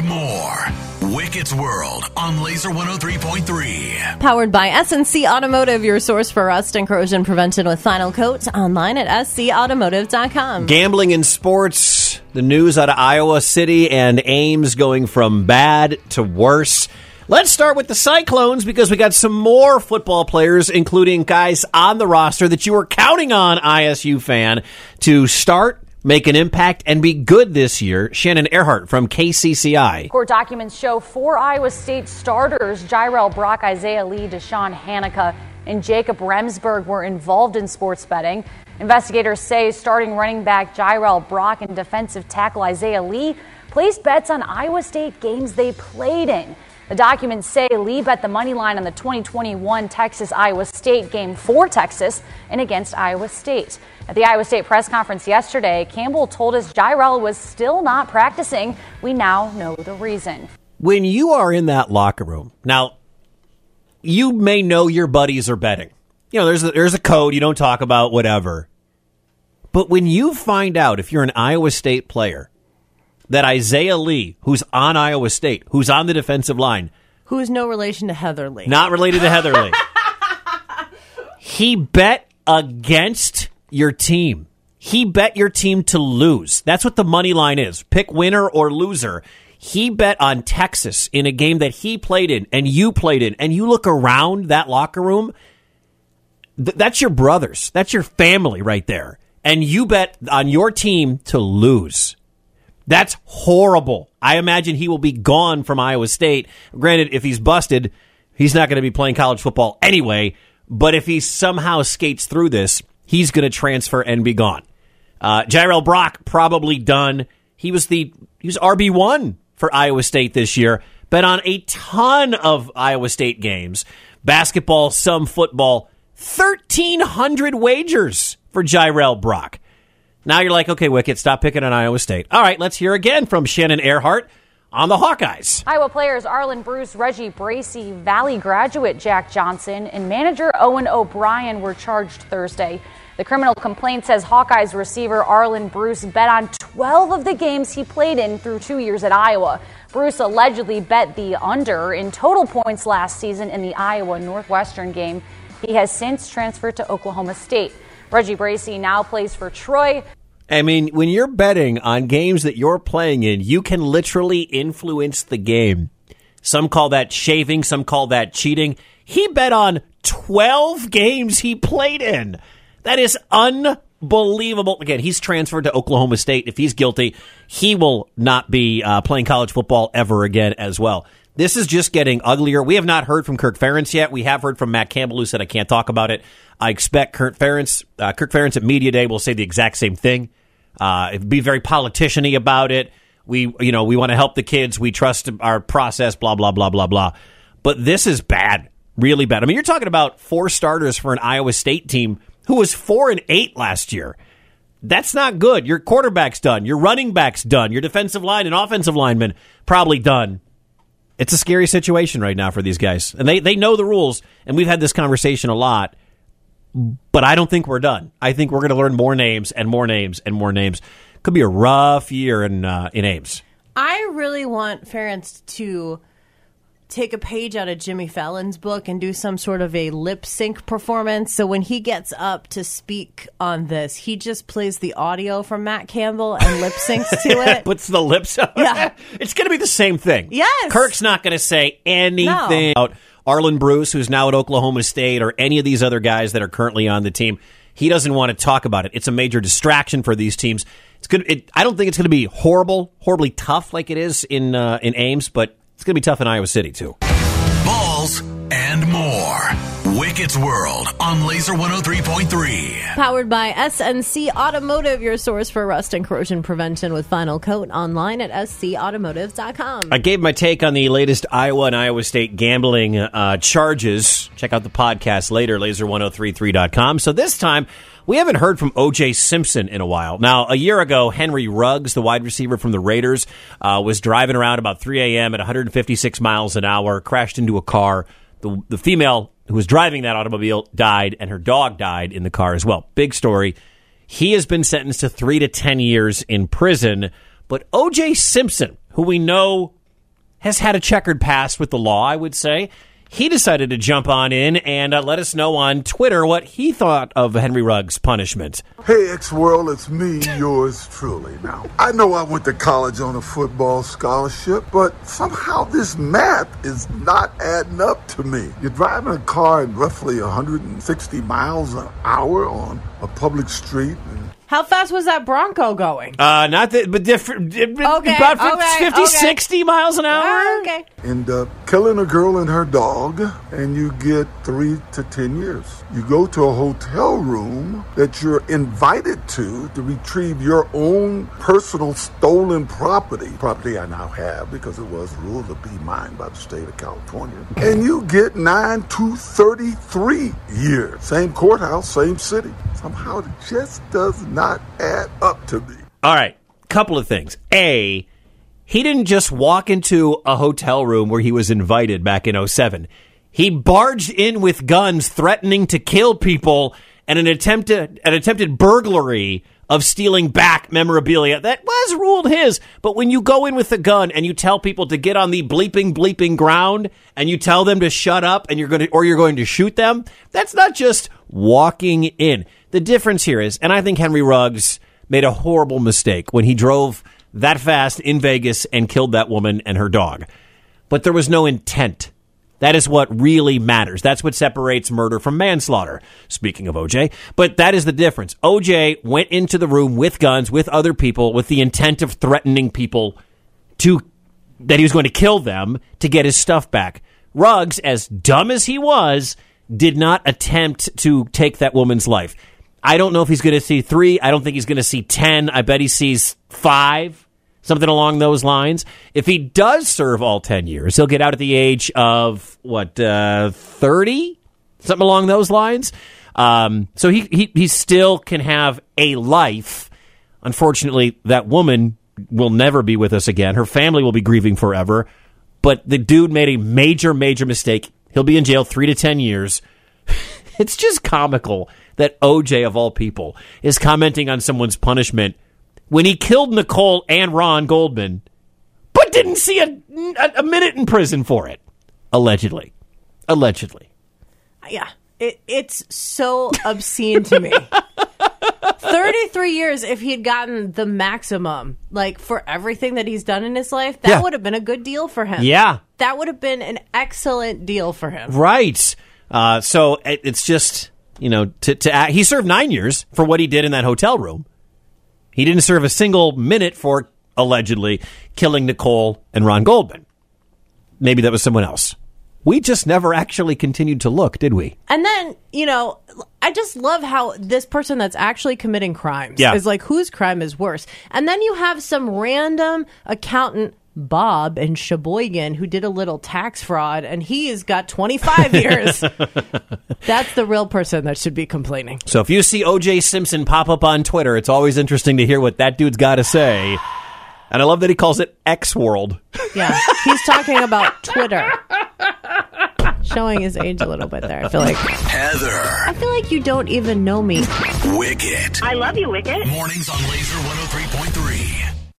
and more. Wickett's World on Laser 103.3. Powered by SNC Automotive, your source for rust and corrosion prevention with Final Coat. Online at scautomotive.com. Gambling in sports, the news out of Iowa City and Ames going from bad to worse. Let's start with the Cyclones because we got some more football players, including guys on the roster that you were counting on, ISU fan, to start, make an impact, and be good this year. Shannon Earhart from KCCI. Court documents show four Iowa State starters, Jirel Brock, Isaiah Lee, DeShawn Hanika, and Jacob Remsburg, were involved in sports betting. Investigators say starting running back Jirel Brock and defensive tackle Isaiah Lee placed bets on Iowa State games they played in. The documents say Lee bet the money line on the 2021 Texas Iowa State game for Texas and against Iowa State. At the Iowa State press conference yesterday, Campbell told us Jirel was still not practicing. We now know the reason. When you are in that locker room, now you may know your buddies are betting. You know, there's a, there's a code you don't talk about, whatever. But when you find out if you're an Iowa State player that Isaiah Lee, who's on Iowa State, who's on the defensive line, Who is no relation to Heather Lee. not related to Heather Lee, he bet against your team. He bet your team to lose. That's what the money line is. Pick winner or loser. He bet on Texas in a game that he played in and you played in, and you look around that locker room. th- that's your brothers. That's your family right there. And you bet on your team to lose. That's horrible. I imagine he will be gone from Iowa State. Granted, if he's busted, he's not going to be playing college football anyway. But if he somehow skates through this, he's going to transfer and be gone. Uh, Jirel Brock probably done. He was the he was RB one for Iowa State this year. Bet on a ton of Iowa State games, basketball, some football. Thirteen hundred wagers for Jirel Brock. Now you're like, okay, Wickett, stop picking on Iowa State. All right, let's hear again from Shannon Earhart on the Hawkeyes. Iowa players Arland Bruce, Reggie Bracy, Valley graduate Jack Johnson, and manager Owen O'Brien were charged Thursday. The criminal complaint says Hawkeyes receiver Arland Bruce bet on 12 of the games he played in through two years at Iowa. Bruce allegedly bet the under in total points last season in the Iowa Northwestern game. He has since transferred to Oklahoma State. Reggie Bracy now plays for Troy. I mean, when you're betting on games that you're playing in, you can literally influence the game. Some call that shaving, some call that cheating. He bet on 12 games he played in. That is unbelievable. Again, he's transferred to Oklahoma State. If he's guilty, he will not be uh, playing college football ever again as well. This is just getting uglier. We have not heard from Kirk Ferentz yet. We have heard from Matt Campbell, who said I can't talk about it. I expect Kirk Ferentz, uh, Kirk Ferentz at Media Day will say the exact same thing. Uh, be very politiciany about it. We, you know, we want to help the kids. We trust our process. Blah blah blah blah blah. But this is bad, really bad. I mean, you're talking about four starters for an Iowa State team who was four and eight last year. That's not good. Your quarterback's done. Your running back's done. Your defensive line and offensive lineman probably done. It's a scary situation right now for these guys, and they they know the rules. And we've had this conversation a lot but I don't think we're done. I think we're going to learn more names and more names and more names. Could be a rough year in uh, in Ames. I really want Ferentz to take a page out of Jimmy Fallon's book and do some sort of a lip sync performance. So when he gets up to speak on this, he just plays the audio from Matt Campbell and lip syncs to it. Puts the lips on. Yeah. it's going to be the same thing. Yes. Kirk's not going to say anything No. about Arland Bruce, who's now at Oklahoma State, or any of these other guys that are currently on the team. He doesn't want to talk about it. It's a major distraction for these teams. It's good. It, I don't think it's going to be horrible, horribly tough like it is in uh, in Ames, but it's going to be tough in Iowa City too. Balls and more. Wickett's World on Laser 103.3. Powered by SNC Automotive, your source for rust and corrosion prevention with Final Coat online at scautomotive.com. I gave my take on the latest Iowa and Iowa State gambling uh, charges. Check out the podcast later, laser1033.com. So this time, we haven't heard from O.J. Simpson in a while. Now, a year ago, Henry Ruggs, the wide receiver from the Raiders, uh, was driving around about 3 a.m. at 156 miles an hour, crashed into a car. The, the female who was driving that automobile died, and her dog died in the car as well. Big story. He has been sentenced to three to 10 years in prison. But O.J. Simpson, who we know has had a checkered past with the law, I would say. He decided to jump on in and uh, let us know on Twitter what he thought of Henry Ruggs' punishment. Hey, X World, it's me, yours truly. Now, I know I went to college on a football scholarship, but somehow this math is not adding up to me. You're driving a car at roughly 160 miles an hour on a public street. And How fast was that Bronco going? Uh, not that, but different. Okay, Okay, about 50, okay, 50 okay. 60 miles an hour. Ah, okay. end up killing a girl and her dog, and you get three to ten years. You go to a hotel room that you're invited to to retrieve your own personal stolen property. Property I now have because it was ruled to be mine by the state of California. And you get nine to 33 years. Same courthouse, same city. Somehow it just does not add up to me. All right, couple of things. A, he didn't just walk into a hotel room where he was invited back in 07. He barged in with guns threatening to kill people and an attempted an attempted burglary of stealing back memorabilia that was ruled his. But when you go in with a gun and you tell people to get on the bleeping bleeping ground and you tell them to shut up and you're going to or you're going to shoot them, that's not just walking in. The difference here is, and I think Henry Ruggs made a horrible mistake when he drove that fast in Vegas and killed that woman and her dog. But there was no intent. That is what really matters. That's what separates murder from manslaughter. Speaking of OJ, but that is the difference. OJ went into the room with guns, with other people, with the intent of threatening people to that he was going to kill them to get his stuff back. Ruggs, as dumb as he was, did not attempt to take that woman's life. I don't know if he's going to see three. I don't think he's going to see 10. I bet he sees five, something along those lines. If he does serve all 10 years, he'll get out at the age of, what, uh, 30? Something along those lines. Um, so he, he, he still can have a life. Unfortunately, that woman will never be with us again. Her family will be grieving forever. But the dude made a major, major mistake. He'll be in jail three to 10 years. It's just comical that OJ, of all people, is commenting on someone's punishment when he killed Nicole and Ron Goldman, but didn't see a, a, a minute in prison for it. Allegedly. Allegedly. Yeah. It, it's so obscene to me. 33 years if he'd gotten the maximum, like for everything that he's done in his life, that Yeah. would have been a good deal for him. Yeah. That would have been an excellent deal for him. Right. Uh, so it, it's just, you know, to, to act, he served nine years for what he did in that hotel room. He didn't serve a single minute for allegedly killing Nicole and Ron Goldman. Maybe that was someone else. We just never actually continued to look, did we? And then, you know, I just love how this person that's actually committing crimes Yeah. is like, whose crime is worse? And then you have some random accountant, Bob in Sheboygan, who did a little tax fraud, and he's got 25 years. That's the real person that should be complaining. So if you see OJ Simpson pop up on Twitter, it's always interesting to hear what that dude's got to say. And I love that he calls it X World. Yeah. He's talking about Twitter. Showing his age a little bit there. I feel like Heather, I feel like you don't even know me. Wickett. I love you, Wickett. Mornings on Laser 103.3.